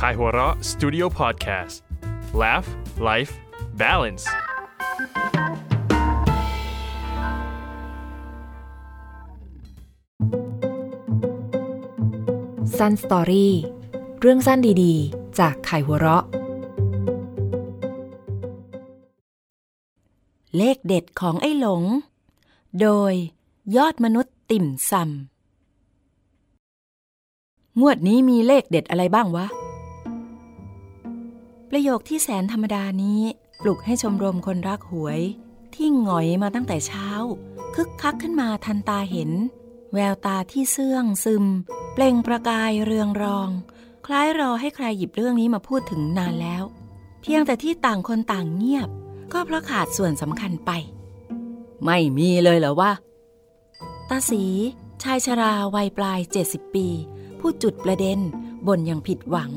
Kaihura Studio Podcast Laugh Life Balance สั้นสตอรี่เรื่องสั้นดีๆ จากไข่หัวเราะ เลขเด็ดของไอ้หลง โดยยอดมนุษย์ติ่มซำงวดนี้มีเลขเด็ดอะไรบ้างวะ ประโยคที่แสนธรรมดานี้ปลุกให้ชมรมคนรักหวย ที่หงอยมาตั้งแต่เช้า คึกคักขึ้นมาทันตาเห็น แววตาที่เสื่องซึม เปล่งประกายเรืองรอง คล้ายรอให้ใครหยิบเรื่องนี้มาพูดถึงนานแล้ว เพียงแต่ที่ต่างคนต่างเงียบ ก็เพราะขาดส่วนสำคัญไป ไม่มีเลยเหรอวะตาสีชายชราวัยปลาย 70 ปี ผู้จุดประเด็นบ่นอย่างผิดหวัง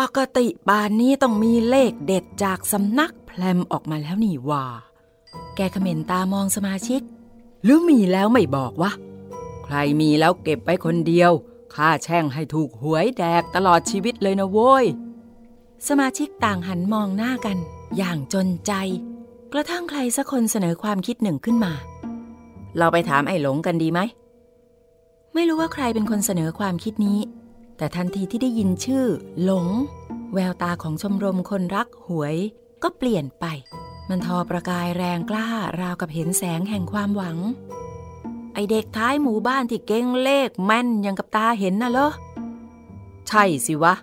ปกติบานนี้ต้องมีเลขเด็ดจากสำนักแพลมออกมาแล้วนี่ว่า แกเขม็นตามองสมาชิก หรือมีแล้วไม่บอกวะ ใครมีแล้วเก็บไว้คนเดียวข้าแช่งให้ถูกหวยแดกตลอดชีวิตเลยนะโว้ย สมาชิกต่างหันมองหน้ากัน อย่างจนใจ กระทั่งใครสักคนเสนอความคิดหนึ่งขึ้นมา เราไปถามไอ้หลงกันดีไหม ไม่รู้ว่าใครเป็นคนเสนอความคิดนี้ แต่ทันทีที่ได้ยินชื่อ หลง แววตาของชมรมคนรักหวย ก็เปลี่ยนไป มันทอประกายแรงกล้าราวกับเห็นแสงแห่งความหวัง ไอเด็กท้ายหมู่บ้านที่เก่งเลขแม่นยังกับตาเห็นน่ะเหรอใช่สิวะ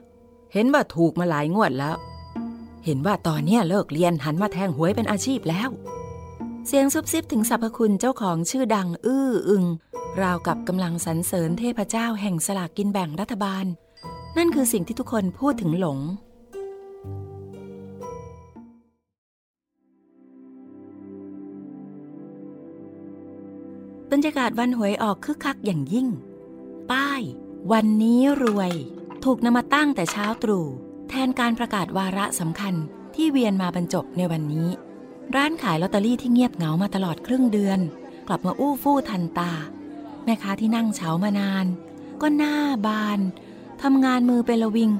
เห็นว่าถูกมาหลายงวดแล้ว เห็นว่าตอนเนี้ยเลิกเรียนหันมาแทงหวยเป็นอาชีพแล้ว เสียงซุบซิบถึงสรรพคุณเจ้าของชื่อดัง อื้ออึง ราวกับกำลังสรรเสริญเทพเจ้าแห่งสลากกินแบ่งรัฐบาล นั่นคือสิ่งที่ทุกคนพูดถึงหลง บรรยากาศวันหวยออกคึกคักอย่างยิ่ง ป้าย วันนี้รวย ถูกนำมาตั้งแต่เช้าตรู่แทนการประกาศวาระสำคัญที่เวียนมาบรรจบในวันนี้ ร้านขายลอตเตอรี่ที่เงียบเหงามาตลอดครึ่งเดือน กลับมาอู้ฟู่ทันตา แม่ค้าที่นั่งเฉามานาน ก็หน้าบานทำงานมือเป็นละวิง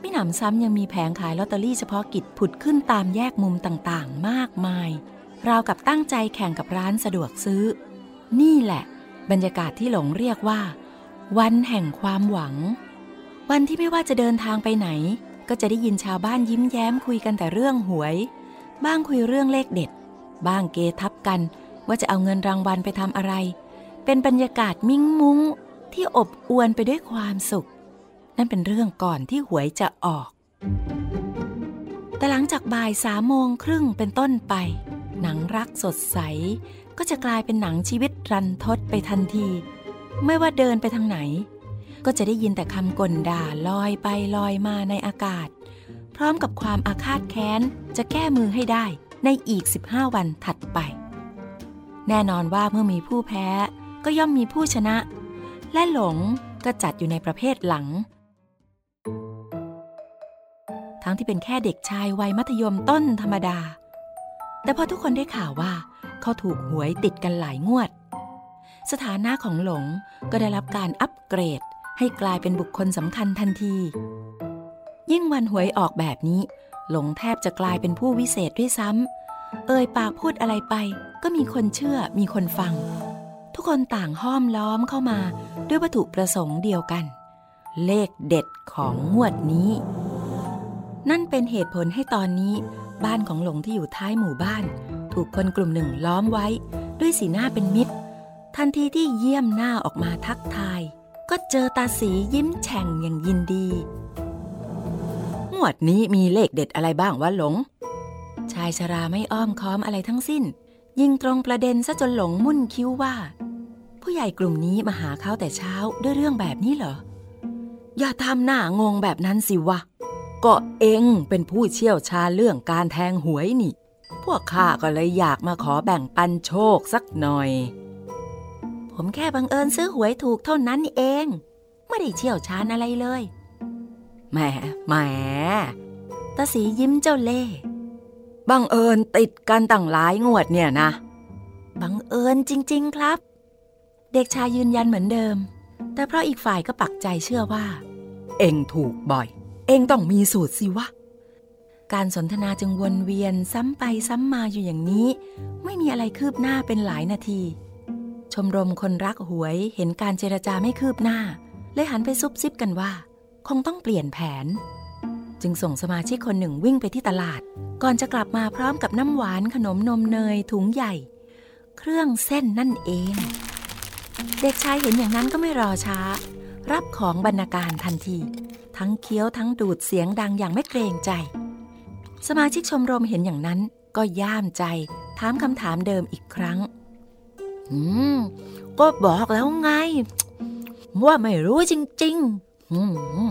ไม่หนำซ้ำยังมีแผงขายลอตเตอรี่เฉพาะกิจผุดขึ้นตามแยกมุมต่างๆ มากมาย ราวกับตั้งใจแข่งกับร้านสะดวกซื้อ นี่แหละ บรรยากาศที่หลงเรียกว่า วันแห่งความหวัง วันที่ไม่ว่าจะเดินทางไปไหน ก็จะได้ยินชาวบ้านยิ้มแย้มคุยกันแต่เรื่องหวย บ้างคุยเรื่องเลขเด็ด บ้างเกทับกันว่าจะเอาเงินรางวัลไปทำอะไร เป็นบรรยากาศมิ้งมุ้งที่อบอวลไปด้วยความสุข นั่นเป็นเรื่องก่อนที่หวยจะออก แต่หลังจากบ่ายสามโมงครึ่งเป็นต้นไป หนังรักสดใส ก็จะกลายเป็นหนังชีวิตรันทดไปทันที ไม่ว่าเดินไปทางไหน ก็จะได้ยินแต่คำกลด่าลอยไปลอยมาในอากาศ พร้อมกับความอาฆาตแค้นจะแก้มือให้ได้ในอีก 15 วันถัดไป แน่นอนว่าเมื่อมีผู้แพ้ ก็ย่อมมีผู้ชนะ และหลงก็จัดอยู่ในประเภทหลัง ทั้งที่เป็นแค่เด็กชายวัยมัธยมต้นธรรมดา แต่พอทุกคนได้ข่าวว่า เขาถูกหวยติดกันหลายงวด สถานะของหลงก็ได้รับการอัปเกรดให้กลายเป็นบุคคลสำคัญทันที ยิ่งวันหวยออกแบบนี้ หลงแทบจะกลายเป็นผู้วิเศษด้วยซ้ำเอ่ยปากพูดอะไรไป ก็มีคนเชื่อมีคนฟัง ทุกคนต่างห้อมล้อมเข้ามาด้วยวัตถุประสงค์เดียวกัน เลขเด็ดของงวดนี้ นั่นเป็นเหตุผลให้ตอนนี้ บ้านของหลงที่อยู่ท้ายหมู่บ้าน ถูกคนกลุ่มหนึ่งล้อมไว้ ด้วยสีหน้าเป็นมิตร ทันทีที่เยี่ยมหน้าออกมาทักทาย ก็เจอตาสียิ้มแฉ่งอย่างยินดีงวดนี้มีเลขเด็ดอะไรบ้างวะหลง ชายชราไม่อ้อมค้อมอะไรทั้งสิ้นยิงตรงประเด็นซะจนหลงมุ่นคิ้วว่า ผู้ใหญ่กลุ่มนี้มาหาเขาแต่เช้าด้วยเรื่องแบบนี้เหรอ อย่าทำหน้างงแบบนั้นสิวะ ก็เองเป็นผู้เชี่ยวชาญเรื่องการแทงหวยนี่ พวกข้าก็เลยอยากมาขอแบ่งปันโชคสักหน่อย ผมแค่บังเอิญซื้อหวยถูกเท่านั้นเอง ไม่ได้เชี่ยวชาญอะไรเลย แหม แหม ตาสียิ้มเจ้าเล่บังเอิญติดกันตั้งหลายงวดเนี่ยนะ บังเอิญจริง ๆ ครับ เด็กชายยืนยันเหมือนเดิม แต่เพราะอีกฝ่ายก็ปักใจเชื่อว่า เอ็งถูกบ่อย เองต้องมีสูตรสิวะ การสนทนาจึงวนเวียนซ้ำไปซ้ำมาอยู่อย่างนี้ ไม่มีอะไรคืบหน้าเป็นหลายนาที ชมรมคนรักหวยเห็นการเจรจาไม่คืบหน้า เลยหันไปซุบซิบกันว่า คงต้องเปลี่ยนแผน จึงส่งสมาชิกคนหนึ่งวิ่งไปที่ตลาด ก่อนจะกลับมาพร้อมกับน้ำหวานขนมนมเนยถุงใหญ่ เครื่องเส้นนั่นเอง เด็กชายเห็นอย่างนั้นก็ไม่รอช้า รับของบรรณาการทันที ทั้งเคี้ยวทั้งดูดเสียงดังอย่างไม่เกรงใจ สมาชิกชมรมเห็นอย่างนั้นก็ย่ามใจ ถามคำถามเดิมอีกครั้ง อืม ก็บอกแล้วไง ว่าไม่รู้จริง ๆ อืม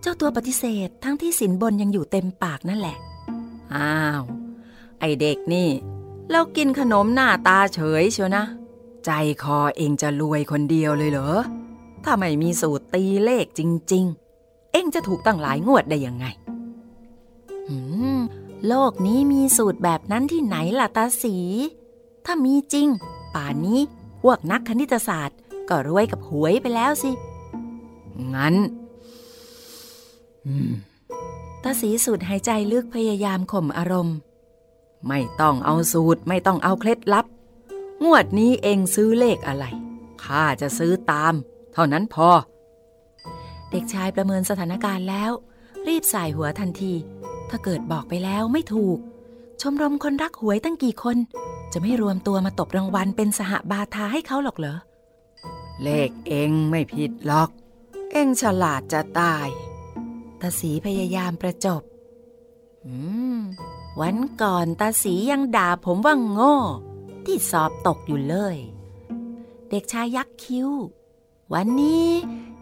เจ้าตัวปฏิเสธทั้งที่สินบนยังอยู่เต็มปากนั่นแหละ อ้าว ไอเด็กนี่ เรากินขนมหน้าตาเฉยเชียวนะ ใจคอเองจะรวยคนเดียวเลยเหรอ ถ้าไม่มีสูตรตีเลขจริง ๆ เองจะถูกตั้งหลายงวดได้ยังไง หืม โลกนี้มีสูตรแบบนั้นที่ไหนล่ะตาสี ถ้ามีจริง ป่านนี้พวกนักคณิตศาสตร์ ก็รวยกับหวยไปแล้วสิ งั้นตาสีสูดหายใจลึกพยายามข่มอารมณ์ ไม่ต้องเอาสูตรไม่ต้องเอาเคล็ดลับ งวดนี้เองซื้อเลขอะไร ข้าจะซื้อตาม เท่านั้นพอ เด็กชายประเมินสถานการณ์แล้ว รีบใส่หัวทันที ถ้าเกิดบอกไปแล้วไม่ถูก ชมรมคนรักหวยตั้งกี่คน จะไม่รวมตัวมาตบรางวัลเป็นสหบาทาให้เขาหรอกเหรอ เลขเองไม่ผิดหรอก เองฉลาดจะตายตาสีพยายามประจบ อืม วันก่อนตาสียังด่าผมว่าโง่ ที่สอบตกอยู่เลย เด็กชายยักคิ้ว วันนี้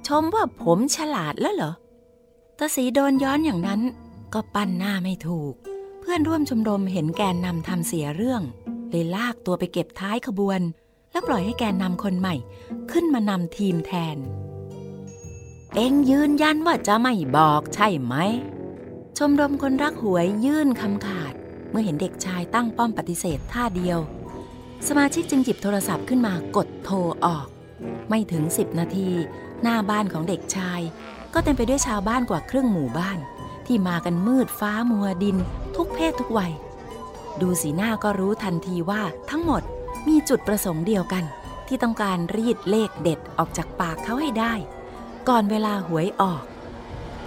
ชมว่าผมฉลาดแล้วเหรอตาสีโดนย้อนอย่างนั้น ก็ปั้นหน้าไม่ถูก เพื่อนร่วมชมรมเห็นแกนนำทำเสียเรื่อง เลยลากตัวไปเก็บท้ายขบวน แล้วปล่อยให้แกนนำคนใหม่ ขึ้นมานำทีมแทน เอ็งยืนยันว่าจะไม่บอกใช่ไหม ชมรมคนรักหวยยื่นคำขาด เมื่อเห็นเด็กชายตั้งป้อมปฏิเสธท่าเดียว สมาชิกจึงหยิบโทรศัพท์ขึ้นมากดโทรออก ไม่ถึง 10 นาที หน้าบ้านของเด็กชาย ก็เต็มไปด้วยชาวบ้านกว่าครึ่งหมู่บ้าน ที่มากันมืดฟ้ามัวดิน ทุกเพศทุกวัย ดูสีหน้าก็รู้ทันทีว่าทั้งหมดมีจุดประสงค์เดียวกัน ที่ต้องการรีดเลขเด็ดออกจากปากเขาให้ได้ ก่อนเวลาหวยออก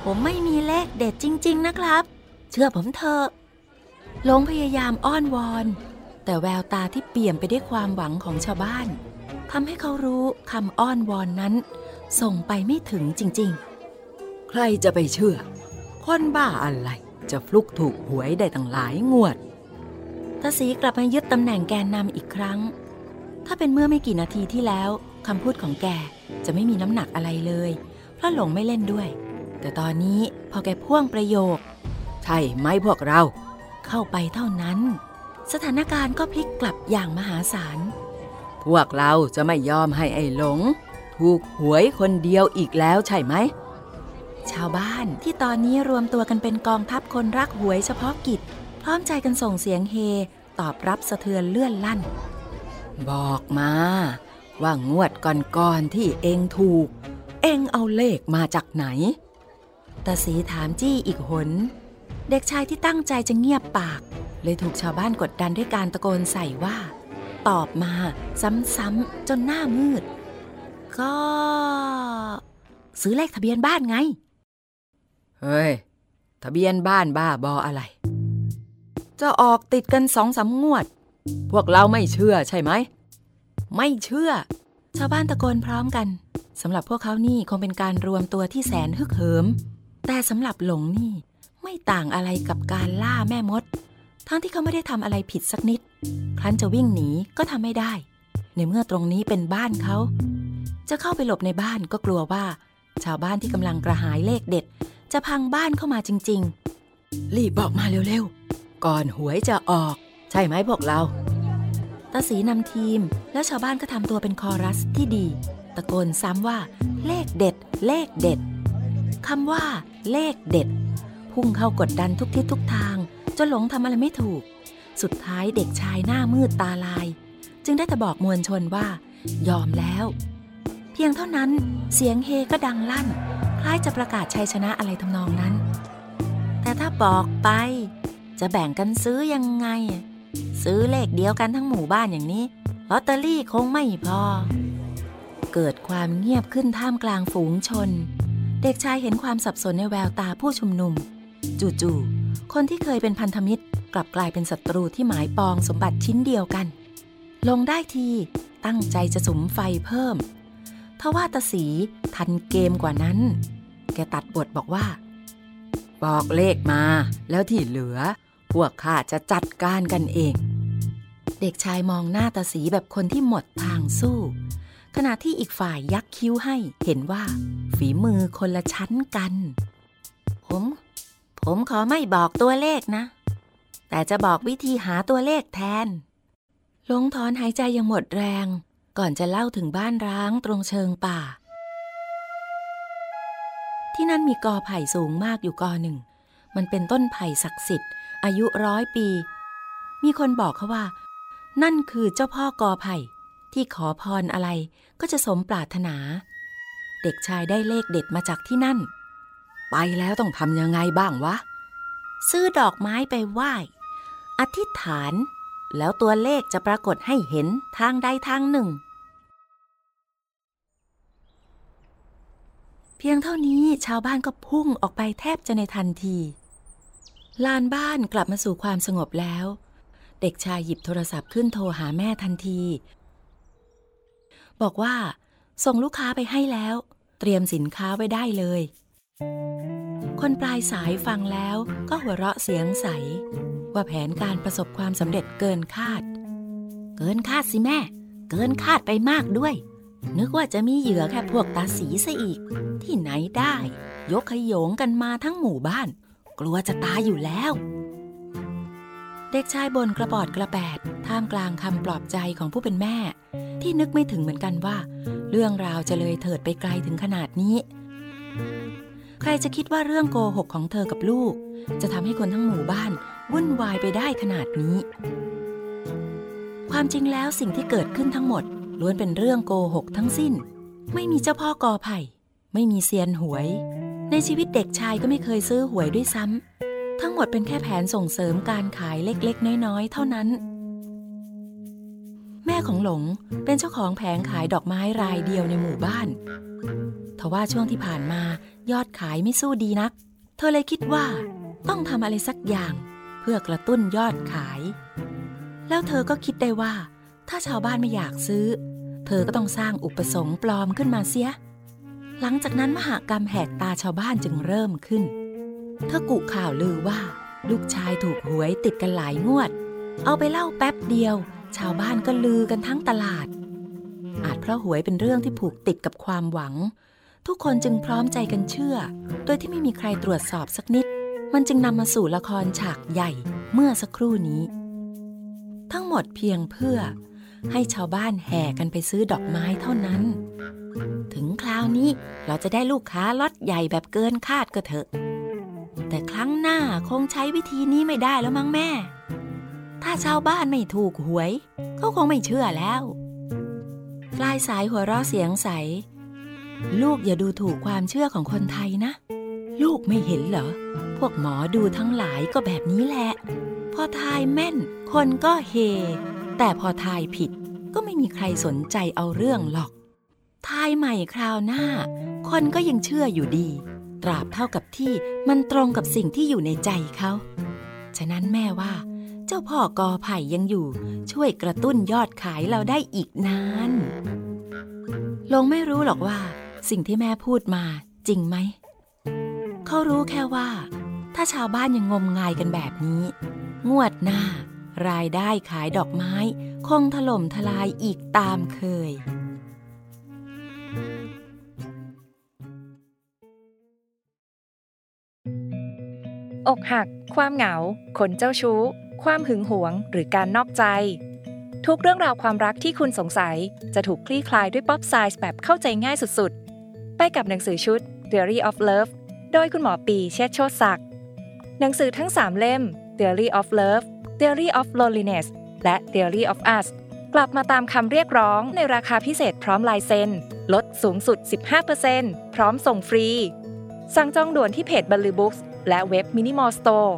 ผมไม่มีเลขเด็ดจริง ๆ นะครับ เชื่อผมเถอะหลงพยายามอ้อนวอน แต่แววตาที่เปี่ยมไปด้วยความหวังของชาวบ้านทำให้เขารู้คำอ้อนวอนนั้น ส่งไปไม่ถึงจริงๆ ใครจะไปเชื่อ คนบ้าอะไรจะฟลุกถูกหวยได้ตั้งหลายงวดทศีกลับมายึดตำแหน่งแกนนำอีกครั้ง ถ้าเป็นเมื่อไม่กี่นาทีที่แล้วคำพูดของแกจะไม่มีน้ำหนักอะไรเลย เพราะหลงไม่เล่นด้วย แต่ตอนนี้พอแกพ่วงประโยค ใช่ไหมพวกเรา เข้าไปเท่านั้น สถานการณ์ก็พลิกกลับอย่างมหาศาล พวกเราจะไม่ยอมให้ไอ้หลง ถูกหวยคนเดียวอีกแล้วใช่ไหม ชาวบ้านที่ตอนนี้รวมตัวกันเป็นกองทัพคนรักหวยเฉพาะกิจ พร้อมใจกันส่งเสียงเฮตอบรับสะเทือนเลื่อนลั่น บอกมา ว่างวดก่อนๆที่เองถูก เองเอาเลขมาจากไหนตาสีถามจี้อีกหน เด็กชายที่ตั้งใจจะเงียบปาก เลยถูกชาวบ้านกดดันด้วยการตะโกนใส่ว่า ตอบมาซ้ำๆจนหน้ามืด ก็ ซื้อเลขทะเบียนบ้านไง เฮ้ย ทะเบียนบ้านบ้าบออะไร จะออกติดกันสองสางวด พวกเราไม่เชื่อใช่ไหม ไม่เชื่อ ชาวบ้านตะโกนพร้อมกันสำหรับพวกเขานี่คงเป็นการรวมตัวที่แสนฮึกเหิม แต่สำหรับหลงนี่ ไม่ต่างอะไรกับการล่าแม่มด ทั้งที่เขาไม่ได้ทำอะไรผิดสักนิด ครั้นจะวิ่งหนีก็ทำไม่ได้ ในเมื่อตรงนี้เป็นบ้านเขา จะเข้าไปหลบในบ้านก็กลัวว่า ชาวบ้านที่กำลังกระหายเลขเด็ด จะพังบ้านเข้ามาจริง ๆ รีบบอกมาเร็วๆ ก่อนหวยจะออก ใช่ไหมพวกเราตาสีนำทีม แล้วชาวบ้านก็ทำตัวเป็นคอรัสที่ดี ตะโกนซ้ำว่า เลขเด็ด เลขเด็ดคำว่า เลขเด็ด พุ่งเข้ากดดันทุกทิศทุกทาง จนหลงทำอะไรไม่ถูก สุดท้ายเด็กชายหน้ามืดตาลาย จึงได้แต่บอกมวลชนว่า ยอมแล้ว เพียงเท่านั้นเสียงเฮก็ดังลั่น คล้ายจะประกาศชัยชนะอะไรทำนองนั้น แต่ถ้าบอกไป จะแบ่งกันซื้อยังไง ซื้อเลขเดียวกันทั้งหมู่บ้านอย่างนี้ลอตเตอรี่คงไม่พอ เกิดความเงียบขึ้นท่ามกลางฝูงชน เด็กชายเห็นความสับสนในแววตาผู้ชุมนุม จู่ๆ คนที่เคยเป็นพันธมิตร กลับกลายเป็นศัตรูที่หมายปองสมบัติชิ้นเดียวกัน ลงได้ทีตั้งใจจะสุมไฟเพิ่ม ทว่าตาสีทันเกมกว่านั้น แกตัดบทบอกว่า บอกเลขมาแล้วที่เหลือ พวกข้าจะจัดการกันเอง เด็กชายมองหน้าตาสีแบบคนที่หมดทางสู้ ขณะที่อีกฝ่ายยักคิ้วให้เห็นว่า ฝีมือคนละชั้นกัน ผม ผมขอไม่บอกตัวเลขนะ แต่จะบอกวิธีหาตัวเลขแทน ลงถอนหายใจยังหมดแรง ก่อนจะเล่าถึงบ้านร้างตรงเชิงป่า ที่นั่นมีกอไผ่สูงมากอยู่กอหนึ่ง มันเป็นต้นไผ่ศักดิ์สิทธิ์ อายุร้อยปี มีคนบอกเขาว่า นั่นคือเจ้าพ่อกอไผ่ ที่ขอพรอะไรก็จะสมปรารถนา เด็กชายได้เลขเด็ดมาจากที่นั่น ไปแล้วต้องทำยังไงบ้างวะ ซื้อดอกไม้ไปไหว้ อธิษฐาน แล้วตัวเลขจะปรากฏให้เห็นทางใดทางหนึ่ง เพียงเท่านี้ชาวบ้านก็พุ่งออกไปแทบจะในทันที ลานบ้านกลับมาสู่ความสงบแล้ว เด็กชายหยิบโทรศัพท์ขึ้นโทรหาแม่ทันที บอกว่า ส่งลูกค้าไปให้แล้ว เตรียมสินค้าไว้ได้เลย คนปลายสายฟังแล้วก็หัวเราะเสียงใส ว่าแผนการประสบความสำเร็จเกินคาด เกินคาดสิแม่ เกินคาดไปมากด้วย นึกว่าจะมีเหยื่อแค่พวกตาสีซะอีก ที่ไหนได้ ยกขยงกันมาทั้งหมู่บ้าน กลัวจะตายอยู่แล้ว เด็กชายบนกระปอดกระแปดท่ามกลางคำปลอบใจของผู้เป็นแม่ ที่นึกไม่ถึงเหมือนกันว่า เรื่องราวจะเลยเถิดไปไกลถึงขนาดนี้ ใครจะคิดว่าเรื่องโกหกของเธอกับลูก จะทำให้คนทั้งหมู่บ้านวุ่นวายไปได้ขนาดนี้ ความจริงแล้วสิ่งที่เกิดขึ้นทั้งหมด ล้วนเป็นเรื่องโกหกทั้งสิ้น ไม่มีเจ้าพ่อกอไผ่ ไม่มีเซียนหวย ในชีวิตเด็กชายก็ไม่เคยซื้อหวยด้วยซ้ำทั้งหมดเป็นแค่แผนส่งเสริมการขายเล็กๆ น้อยๆ เท่านั้นแม่ของหลงเป็นเจ้าของแผงขายดอกไม้รายเดียวในหมู่บ้านทว่าช่วงที่ผ่านมา ยอดขายไม่สู้ดีนัก เธอเลยคิดว่า ต้องทำอะไรสักอย่าง เพื่อกระตุ้นยอดขาย แล้วเธอก็คิดได้ว่า ถ้าชาวบ้านไม่อยากซื้อ เธอก็ต้องสร้างอุปสงค์ปลอมขึ้นมาเสีย หลังจากนั้นมหากรรมแหกตาชาวบ้านจึงเริ่มขึ้น เธอกุข่าวลือว่า ลูกชายถูกหวยติดกันหลายงวด เอาไปเล่าแป๊บเดียว ชาวบ้านก็ลือกันทั้งตลาด อาจเพราะหวยเป็นเรื่องที่ผูกติดกับความหวัง ทุกคนจึงพร้อมใจกันเชื่อ โดยที่ไม่มีใครตรวจสอบสักนิด มันจึงนำมาสู่ละครฉากใหญ่เมื่อสักครู่นี้ ทั้งหมดเพียงเพื่อ ให้ชาวบ้านแห่กันไปซื้อดอกไม้เท่านั้น ถึงคราวนี้เราจะได้ลูกค้าล็อตใหญ่แบบเกินคาดก็เถอะ แต่ครั้งหน้าคงใช้วิธีนี้ไม่ได้แล้วมั้งแม่ ถ้าชาวบ้านไม่ถูกหวย เขาคงไม่เชื่อแล้ว ปลายสายหัวเราะเสียงใส ลูกอย่าดูถูกความเชื่อของคนไทยนะ ลูกไม่เห็นเหรอ พวกหมอดูทั้งหลายก็แบบนี้แหละ พอทายแม่น คนก็เฮ แต่พอทายผิดก็ไม่มีใครสนใจเอาเรื่องหรอก ทายใหม่คราวหน้า คนก็ยังเชื่ออยู่ดี ตราบเท่ากับที่มันตรงกับสิ่งที่อยู่ในใจเขา ฉะนั้นแม่ว่า เจ้าพ่อกอไผ่ยังอยู่ ช่วยกระตุ้นยอดขายเราได้อีกนานลงไม่รู้หรอกว่า สิ่งที่แม่พูดมาจริงไหม เขารู้แค่ว่า ถ้าชาวบ้านยังงมงายกันแบบนี้ งวดหน้า รายได้ขายดอกไม้ คงถล่มทลายอีกตามเคอกหัก ความเหงา คนเจ้าชู้ ความหึงหวง หรือการนอกใจ ทุกเรื่องราวความรักที่คุณสงสัย จะถูกคลี่คลายด้วย pop psych แบบเข้าใจง่ายสุดๆ ไปกับหนังสือชุด Theory of Love โดยคุณหมอปีเชษโชติศักดิ์หนังสือทั้ง 3 เล่ม Theory of Love Theory of Loneliness และ Theory of Us กลับมาตามคำเรียกร้องในราคาพิเศษพร้อมลายเซ็นลดสูงสุด 15%พร้อมส่งฟรี สั่งจองด่วนที่เพจบันลือบุ๊คส์และเว็บ Minimore Store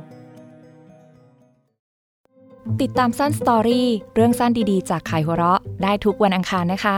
ติดตามสั้น story เรื่องสั้นดีๆ จากขายหัวเราะได้ทุกวันอังคารนะคะ